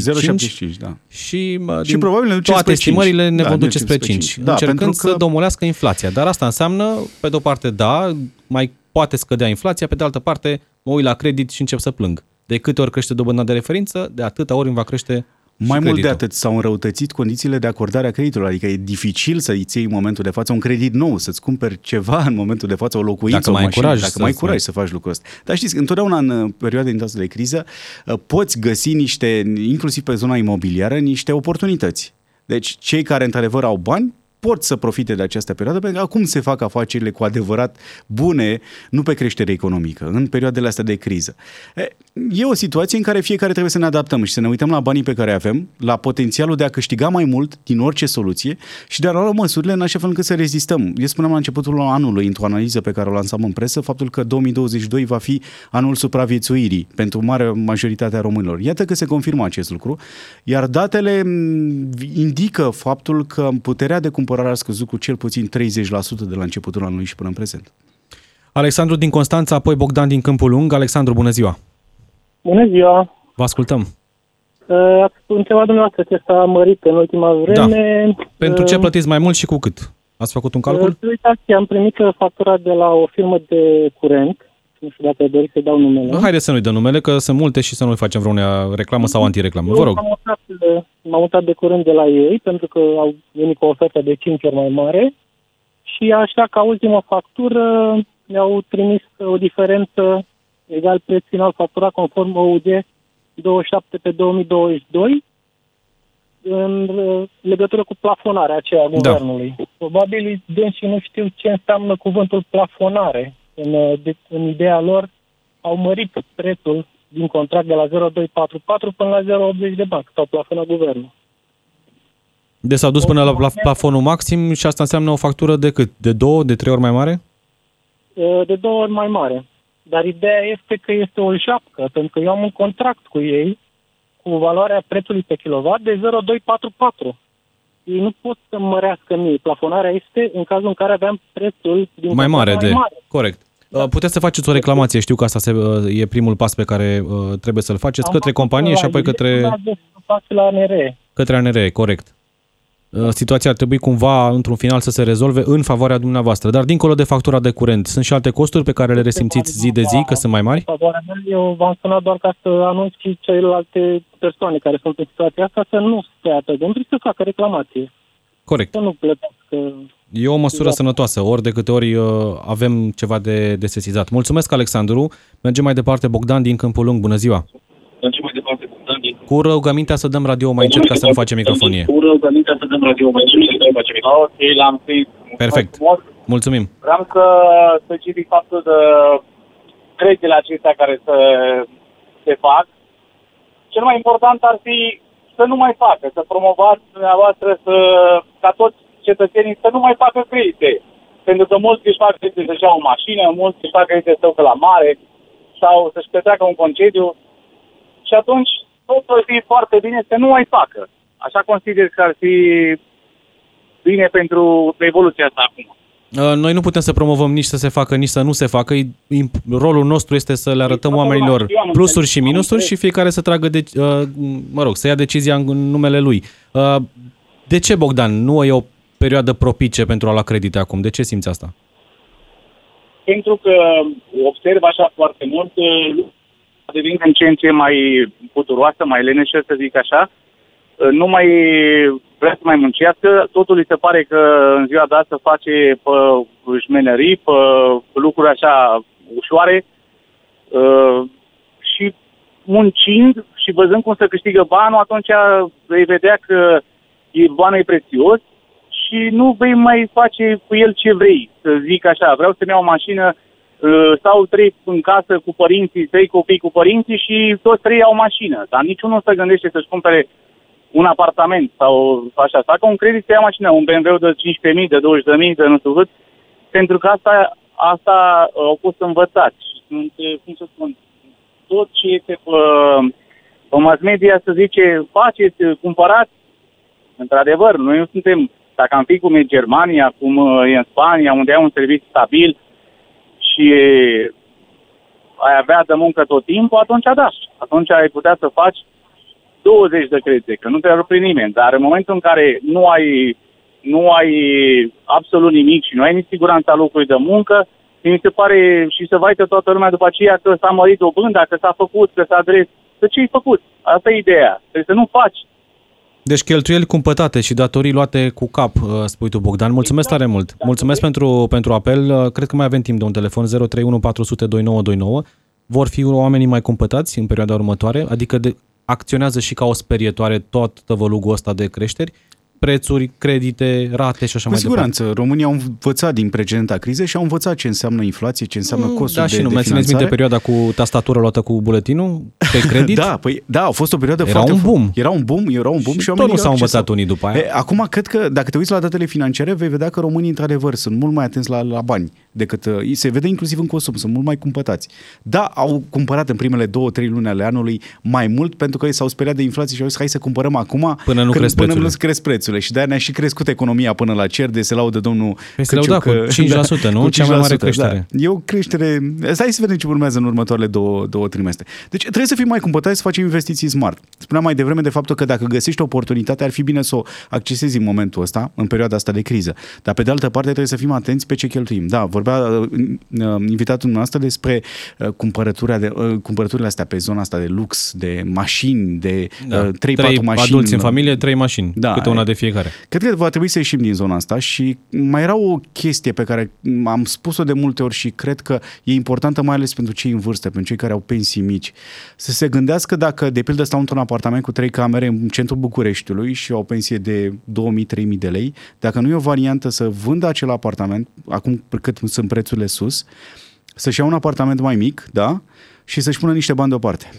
Speaker 3: 0,75, da.
Speaker 2: Și, uh, și probabil ne toate estimările 5. ne da, duce spre 5, 5. Da, încercând că... să domolească inflația. Dar asta înseamnă, pe de-o parte, da, mai poate scădea inflația, pe de altă parte, mă uit la credit și încep să plâng. De câte ori crește dobânda de referință, de atâta ori îmi va crește
Speaker 3: mai mult de atât, s-au înrăutățit condițiile de acordare a creditelor, adică e dificil să îți iei în momentul de față un credit nou, să-ți cumperi ceva în momentul de față, o locuință,
Speaker 2: dacă
Speaker 3: o
Speaker 2: mai
Speaker 3: mașină,
Speaker 2: curaj
Speaker 3: dacă mai curaj să faci lucrul ăsta. Dar știți, întotdeauna în uh, perioade din de criză uh, poți găsi niște, inclusiv pe zona imobiliară, niște oportunități. Deci cei care într-adevăr au bani pot să profite de această perioadă, pentru că acum se fac afacerile cu adevărat bune, nu pe creștere economică, în perioadele astea de criză. E o situație în care fiecare trebuie să ne adaptăm și să ne uităm la banii pe care avem, la potențialul de a câștiga mai mult din orice soluție și de a lua măsurile în așa fel încât să rezistăm. Eu spuneam la începutul anului, într-o analiză pe care o lansam în presă, faptul că 2022 va fi anul supraviețuirii pentru mare majoritatea românilor. Iată că se confirmă acest lucru, iar datele indică faptul că puterea de cumpărare a scăzut cu cel puțin 30% de la începutul anului și până în prezent.
Speaker 2: Alexandru din Constanța, apoi Bogdan din Câmpul Lung. Alexandru, bună ziua!
Speaker 6: Bună ziua!
Speaker 2: Vă ascultăm!
Speaker 6: Uh, ați întrebat dumneavoastră ce s-a mărit în ultima vreme.
Speaker 2: Da. Pentru ce uh, plătiți mai mult și cu cât? Ați făcut un calcul?
Speaker 6: Uh, uitați, am primit factura de la o firmă de curent. Nu știu dacă doriți să dau numele.
Speaker 2: Haideți să nu-i dăm numele, că sunt multe și să nu-i facem vreunea reclamă sau antireclamă. Vă rog.
Speaker 6: M-am mutat, m-am mutat de curând de la ei, pentru că au venit cu o ofertă de 5 ori mai mare. Și așa, ca ultimă factură, mi-au trimis o diferență egal preț final facturat conform OUD 27 pe 2022 în uh, legătură cu plafonarea aceea a da. guvernului. Da. Probabil dânsii nu știu ce înseamnă cuvântul plafonare. În, uh, de, în ideea lor au mărit prețul din contract de la 0,244 până la 0,80 de bani, sau plafonă guvernul.
Speaker 2: Deci s-au dus până la plafonul maxim și asta înseamnă o factură de cât? De două, de trei ori mai mare?
Speaker 6: Uh, de două ori mai mare. Dar ideea este că este o japcă, pentru că eu am un contract cu ei cu valoarea prețului pe kilowatt de 0,244. Ei nu pot să mărească mie. Plafonarea este în cazul în care aveam prețul din
Speaker 2: mai mare. Mai de... mare. Corect. Da. Uh, puteți să faceți o reclamație, știu că asta se, uh, e primul pas pe care uh, trebuie să-l faceți, am către companie și apoi către...
Speaker 6: La ANR.
Speaker 2: Către ANR, corect. uh, situația ar trebui cumva, într-un final, să se rezolve în favoarea dumneavoastră. Dar dincolo de factura de curent, sunt și alte costuri pe care le resimțiți zi de zi, că sunt mai mari?
Speaker 6: Favoarea mea, eu v-am sunat doar ca să anunț și celelalte persoane care sunt în situația asta să nu stea pe gânduri să facă reclamație.
Speaker 2: Corect.
Speaker 6: Să nu plătească
Speaker 2: E o măsură
Speaker 6: Da.
Speaker 2: sănătoasă, ori de câte ori uh, avem ceva de, de sesizat. Mulțumesc, Alexandru. Mergem mai departe. Bogdan din Câmpul Lung, bună ziua!
Speaker 7: Mergem mai departe cu Dani.
Speaker 2: Cu rugămintea să dăm radio mai încet ca să nu facem microfonie.
Speaker 7: Cu rugămintea să dăm radio mai încet să nu facem microfonie. Ok, l-am prins. Mulțumesc
Speaker 2: Perfect.
Speaker 7: frumos.
Speaker 2: Mulțumim.
Speaker 7: Vreau să, să citi faptul de creditele acestea care să se fac. Cel mai important ar fi să nu mai facă, să promovați dumneavoastră să, ca toți cetățenii să nu mai facă credite. Pentru că mulți își fac credite să-și ia o mașină, mulți își fac credite să ducă la mare sau să-și petreacă un concediu și atunci totul ar fi foarte bine să nu mai facă. Așa consider că ar fi bine pentru evoluția asta acum.
Speaker 2: Uh, Noi nu putem să promovăm nici să se facă, nici să nu se facă. E- imp- Rolul nostru este să le arătăm
Speaker 7: Toată lumea
Speaker 2: oamenilor
Speaker 7: știe, am
Speaker 2: plusuri
Speaker 7: înțeles,
Speaker 2: și
Speaker 7: am
Speaker 2: minusuri și
Speaker 7: înțeles.
Speaker 2: fiecare să tragă, de, uh, mă rog, să ia decizia în numele lui. Uh, De ce, Bogdan, nu e o perioadă propice pentru a lua credite acum? De ce simți asta?
Speaker 7: pentru că observ așa foarte mult, uh, devin în ce în ce mai puturoasă, mai leneșă, să zic așa, Uh, nu mai vrea să mai muncească, totul îi se pare că în ziua de astăzi face pe șmenerii, pe lucruri așa ușoare uh, și muncind și văzând cum se câștigă banul, atunci vei vedea că e, banul e prețios și nu vei mai face cu el ce vrei, să zic așa. Vreau să-mi iau o mașină, uh, stau trei în casă cu părinții, trei copii cu părinții și toți trei au mașină. Dar niciunul nu se gândește să-și cumpere un apartament sau așa. Să facă un credit să ia mașină, un BMW de 15.000, de 20.000, de nu știu cât, pentru că asta, asta uh, au fost învățați. Sunt, uh, cum să spun, tot ce este pe, pe mass media se zice, faceți, uh, cumpărați, într-adevăr, noi nu suntem, dacă am fi cum e Germania, cum uh, e în Spania, unde ai un serviciu stabil și ai avea de muncă tot timpul, atunci da, atunci ai putea să faci 20 de credite, că nu te rupe nimeni, dar în momentul în care nu ai, nu ai absolut nimic și nu ai nici siguranța locului de muncă, mi se pare și să vaită toată lumea după aceea că s-a mărit dobânda, că s-a făcut, că s-a dres. De ce ai făcut? Asta e ideea. Trebuie să nu faci.
Speaker 2: Deci cheltuieli cumpătate și datorii luate cu cap, uh, spui tu, Bogdan. Mulțumesc tare mult. Mulțumesc pentru, pentru apel. Uh, Cred că mai avem timp de un telefon 031 400 2929. Vor fi oamenii mai cumpătați în perioada următoare, adică de, acționează și ca o sperietoare tot tăvălugul ăsta de creșteri, prețuri, credite, rate și așa
Speaker 3: Cu
Speaker 2: mai departe.
Speaker 3: siguranță, România au învățat din precedenta criză și au învățat ce înseamnă inflație, ce înseamnă costul
Speaker 2: Da,
Speaker 3: de,
Speaker 2: și nu.
Speaker 3: de
Speaker 2: Mai țineți minte
Speaker 3: finanțare.
Speaker 2: perioada cu tastatură luată cu buletinul pe credit?
Speaker 3: Da, păi, da, a fost o perioadă
Speaker 2: Era
Speaker 3: foarte...
Speaker 2: un boom.
Speaker 3: Era un boom, era un boom
Speaker 2: Și
Speaker 3: și,
Speaker 2: tot
Speaker 3: oamenii
Speaker 2: nu s-au
Speaker 3: au accesat.
Speaker 2: învățat unii după aia.
Speaker 3: E, acum, cred că dacă te uiți la datele financiare, vei vedea că românii, într-adevăr, sunt mult mai atenți la, la bani decât... uh, Se vede inclusiv în consum, sunt mult mai cumpătați. Da, au cumpărat în primele două, trei luni ale anului mai mult pentru că ei s-au speriat de inflație și au zis hai să cumpărăm acum
Speaker 2: Până nu
Speaker 3: când-
Speaker 2: cresc
Speaker 3: până
Speaker 2: prețurile.
Speaker 3: nu cresc prețurile. Și de-aia ne-a și crescut economia până la cer, de se laudă domnul
Speaker 2: Păi se
Speaker 3: Câciu
Speaker 2: lauda cu 5%, nu?
Speaker 3: cu
Speaker 2: Cea mai mare
Speaker 3: 5%,
Speaker 2: creștere.
Speaker 3: Da. E o creștere... Hai să vedem ce urmează în următoarele două, două trimestre. Deci trebuie să fim mai cumpătați să facem investiții smart. Spuneam mai devreme de faptul că dacă găsești o oportunitate, ar fi bine să o accesezi în momentul ăsta, în perioada asta de criză. Dar pe de altă parte trebuie să fim atenți pe ce cheltuim. Da, vorbea uh, uh, invitatul dumneavoastră despre uh, cumpărătura de, uh, cumpărăturile astea pe zona asta de lux, de mașini, de
Speaker 2: Da.
Speaker 3: uh, 3-4
Speaker 2: Trei
Speaker 3: mașini.
Speaker 2: adulți în familie, trei mașini,
Speaker 3: Da,
Speaker 2: câte una
Speaker 3: e-
Speaker 2: de fiecare.
Speaker 3: Cred că va trebui să ieșim din zona asta și mai era o chestie pe care am spus-o de multe ori și cred că e importantă mai ales pentru cei în vârstă, pentru cei care au pensii mici. Să se gândească dacă, de pildă, stau într-un apartament cu trei camere în centrul Bucureștiului și au o pensie de 2000-3000 de lei, dacă nu e o variantă să vândă acel apartament, acum cât sunt prețurile sus, să-și ia un apartament mai mic, da? Și să-și pună niște bani deoparte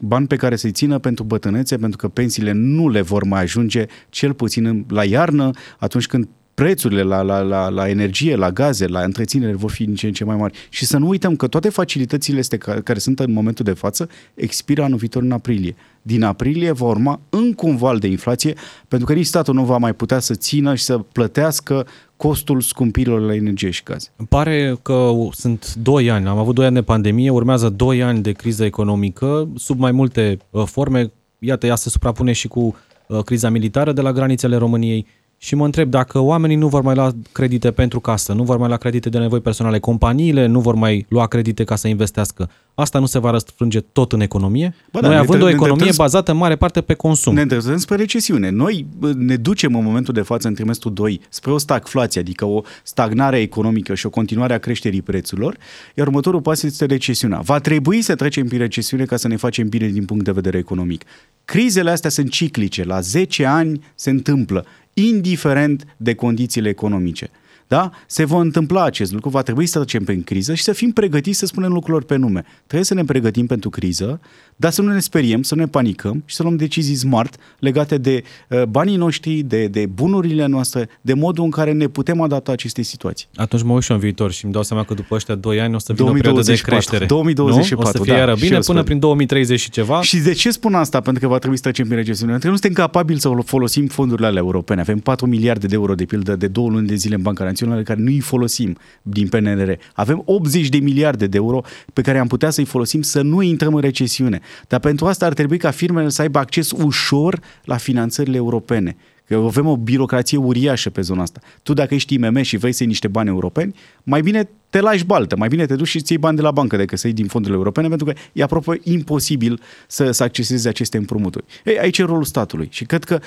Speaker 3: bani pe care să-i țină pentru bătrânețe, pentru că pensiile nu le vor mai ajunge, cel puțin în- la iarnă, atunci când prețurile la, la, la, la energie, la gaze, la întreținere vor fi din ce în ce mai mari. Și să nu uităm că toate facilitățile astea care, care sunt în momentul de față expiră anul viitor în aprilie. Din aprilie va urma încă un val de inflație, pentru că nici statul nu va mai putea să țină și să plătească costul scumpirilor la energie și gaze.
Speaker 2: Îmi pare că sunt 2 ani, am avut 2 ani de pandemie, urmează 2 ani de criză economică sub mai multe uh, forme. Iată, ea se suprapune și cu uh, criza militară de la granițele României și mă întreb dacă oamenii nu vor mai lua credite pentru casă, nu vor mai lua credite de nevoi personale, companiile nu vor mai lua credite ca să investească. Asta nu se va răsfrânge tot în economie?
Speaker 3: Bă,
Speaker 2: Noi
Speaker 3: da, ne
Speaker 2: având
Speaker 3: tre-
Speaker 2: o
Speaker 3: ne
Speaker 2: economie
Speaker 3: îndreptăm
Speaker 2: bazată în mare parte pe consum.
Speaker 3: Ne îndreptăm spre recesiune. Noi bă, ne ducem în momentul de față, în trimestrul 2, spre o stagflație, adică o stagnare economică și o continuare a creșterii prețurilor, iar următorul pas este recesiunea. Va trebui să trecem prin recesiune ca să ne facem bine din punct de vedere economic. Crizele astea sunt ciclice, la 10 ani se întâmplă, indiferent de condițiile economice. Da? Se va întâmpla acest lucru, va trebui să trecem prin criză și să fim pregătiți să spunem lucrurilor pe nume. Trebuie să ne pregătim pentru criză, dar să nu ne speriem, să nu ne panicăm și să luăm decizii smart legate de uh, banii noștri, de, de bunurile noastre, de modul în care ne putem adapta acestei situații.
Speaker 2: Atunci mă uit și eu în viitor și îmi dau seama că după ăștia 2 ani o să vină o perioadă de
Speaker 3: 2024,
Speaker 2: creștere.
Speaker 3: 2024,
Speaker 2: nu? O să fie
Speaker 3: da,
Speaker 2: iară
Speaker 3: și
Speaker 2: bine
Speaker 3: eu
Speaker 2: până
Speaker 3: sper.
Speaker 2: prin 2030 și ceva.
Speaker 3: Și de ce spun asta? Pentru că va trebui să trecem prin recesiune. Pentru că nu suntem capabili să folosim fondurile alea europene. Avem 4 miliarde de euro de pildă de două luni de zile în Banca Națională care nu îi folosim din PNR. Avem 80 de miliarde de euro pe care am putea să-i folosim să nu intrăm în recesiune. Dar pentru asta ar trebui ca firmele să aibă acces ușor la finanțările europene. Că avem o birocrație uriașă pe zona asta. Tu dacă ești IMM și vrei să iei niște bani europeni, mai bine te lași baltă, mai bine te duci și îți iei bani de la bancă decât să iei din fondurile europene, pentru că e aproape imposibil să, să accesezi aceste împrumuturi. Ei, aici e rolul statului și cred că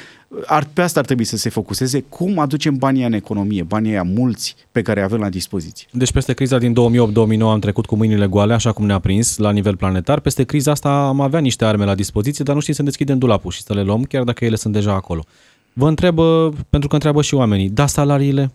Speaker 3: ar, pe asta ar trebui să se focuseze, cum aducem banii în economie, banii aia mulți pe care avem la dispoziție.
Speaker 2: Deci peste criza din 2008-2009 am trecut cu mâinile goale, așa cum ne-a prins la nivel planetar. Peste criza asta am avea niște arme la dispoziție, dar nu știm să deschidem dulapul și să le luăm, chiar dacă ele sunt deja acolo. Vă întreb, pentru că întreabă și oamenii, da salariile?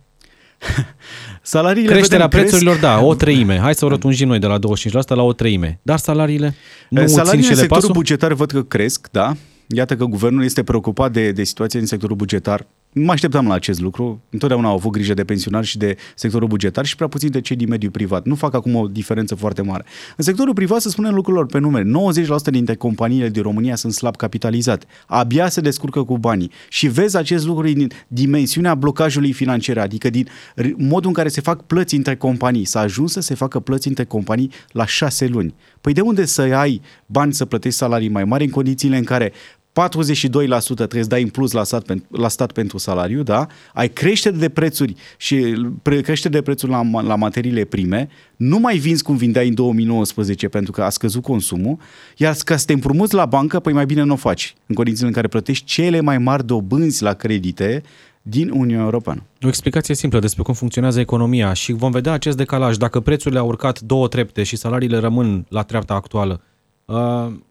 Speaker 3: Salariile
Speaker 2: Creșterea
Speaker 3: vedem,
Speaker 2: prețurilor,
Speaker 3: cresc.
Speaker 2: da, o treime. Hai să o rotunjim noi de la 25% la o treime. Dar salariile? Nu țin
Speaker 3: Salariile
Speaker 2: și
Speaker 3: în
Speaker 2: ele
Speaker 3: sectorul
Speaker 2: pasul?
Speaker 3: bugetar văd că cresc, da. Iată că guvernul este preocupat de, de situația din sectorul bugetar. Nu mă așteptam la acest lucru. Întotdeauna au avut grijă de pensionari și de sectorul bugetar și prea puțin de cei din mediul privat. Nu fac acum o diferență foarte mare. În sectorul privat, să spunem lucrurilor pe nume, 90% dintre companiile din România sunt slab capitalizate. Abia se descurcă cu banii. Și vezi acest lucru din dimensiunea blocajului financiar, adică din r- modul în care se fac plăți între companii. S-a ajuns să se facă plăți între companii la șase luni. Păi de unde să ai bani să plătești salarii mai mari în condițiile în care 42% trebuie să dai în plus la stat, pen- la stat pentru salariu, da? Ai creștere de prețuri și pre- creștere de prețuri la, ma- la materiile prime, nu mai vinzi cum vindeai în 2019 pentru că a scăzut consumul, iar ca să te împrumuți la bancă, păi mai bine nu o faci, în condițiile în care plătești cele mai mari dobânzi la credite din Uniunea Europeană.
Speaker 2: O explicație simplă despre cum funcționează economia și vom vedea acest decalaj. Dacă prețurile au urcat două trepte și salariile rămân la treapta actuală, uh,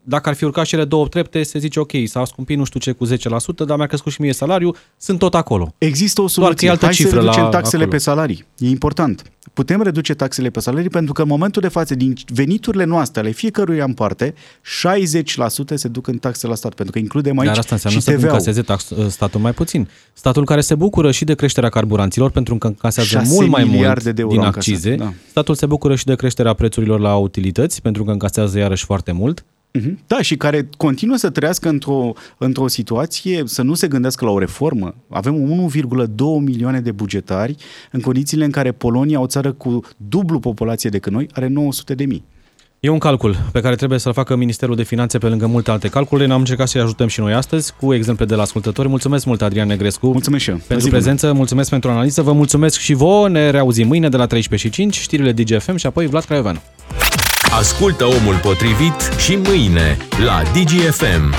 Speaker 2: dacă ar fi urcat și ele două trepte, se zice ok, s-au scumpit nu știu ce cu 10%, dar mi-a crescut și mie salariul, sunt tot acolo.
Speaker 3: Există o
Speaker 2: Doar că
Speaker 3: soluție.
Speaker 2: e altă
Speaker 3: Hai
Speaker 2: cifră
Speaker 3: să reducem
Speaker 2: la
Speaker 3: taxele
Speaker 2: acolo.
Speaker 3: pe salarii. E important. Putem reduce taxele pe salarii pentru că în momentul de față, din veniturile noastre, ale fiecăruia în parte, 60% se duc în taxe la stat, pentru că includem aici
Speaker 2: Dar asta înseamnă
Speaker 3: și
Speaker 2: să
Speaker 3: TVA-ul.
Speaker 2: încaseze tax, statul mai puțin. Statul care se bucură și de creșterea carburanților, pentru că încasează
Speaker 3: 6
Speaker 2: mult mai mult
Speaker 3: miliarde de euro
Speaker 2: din
Speaker 3: încasate,
Speaker 2: accize.
Speaker 3: da.
Speaker 2: Statul se bucură și de creșterea prețurilor la utilități, pentru că încasează iarăși foarte mult.
Speaker 3: Mhm. Da, și care continuă să trăiască într-o, într-o situație, să nu se gândească la o reformă. Avem 1,2 milioane de bugetari în condițiile în care Polonia, o țară cu dublu populație decât noi, are 900 de mii.
Speaker 2: E un calcul pe care trebuie să-l facă Ministerul de Finanțe pe lângă multe alte calcule. Ne-am încercat să-i ajutăm și noi astăzi cu exemple de la ascultători. Mulțumesc mult, Adrian Negrescu,
Speaker 3: Mulțumesc și eu.
Speaker 2: pentru
Speaker 3: Zi bună.
Speaker 2: prezență, mulțumesc pentru analiză, vă mulțumesc și vouă. Ne reauzim mâine de la 13 și 5, știrile DGFM și apoi Vlad Craioveanu.
Speaker 1: Ascultă omul potrivit și mâine la DGFM.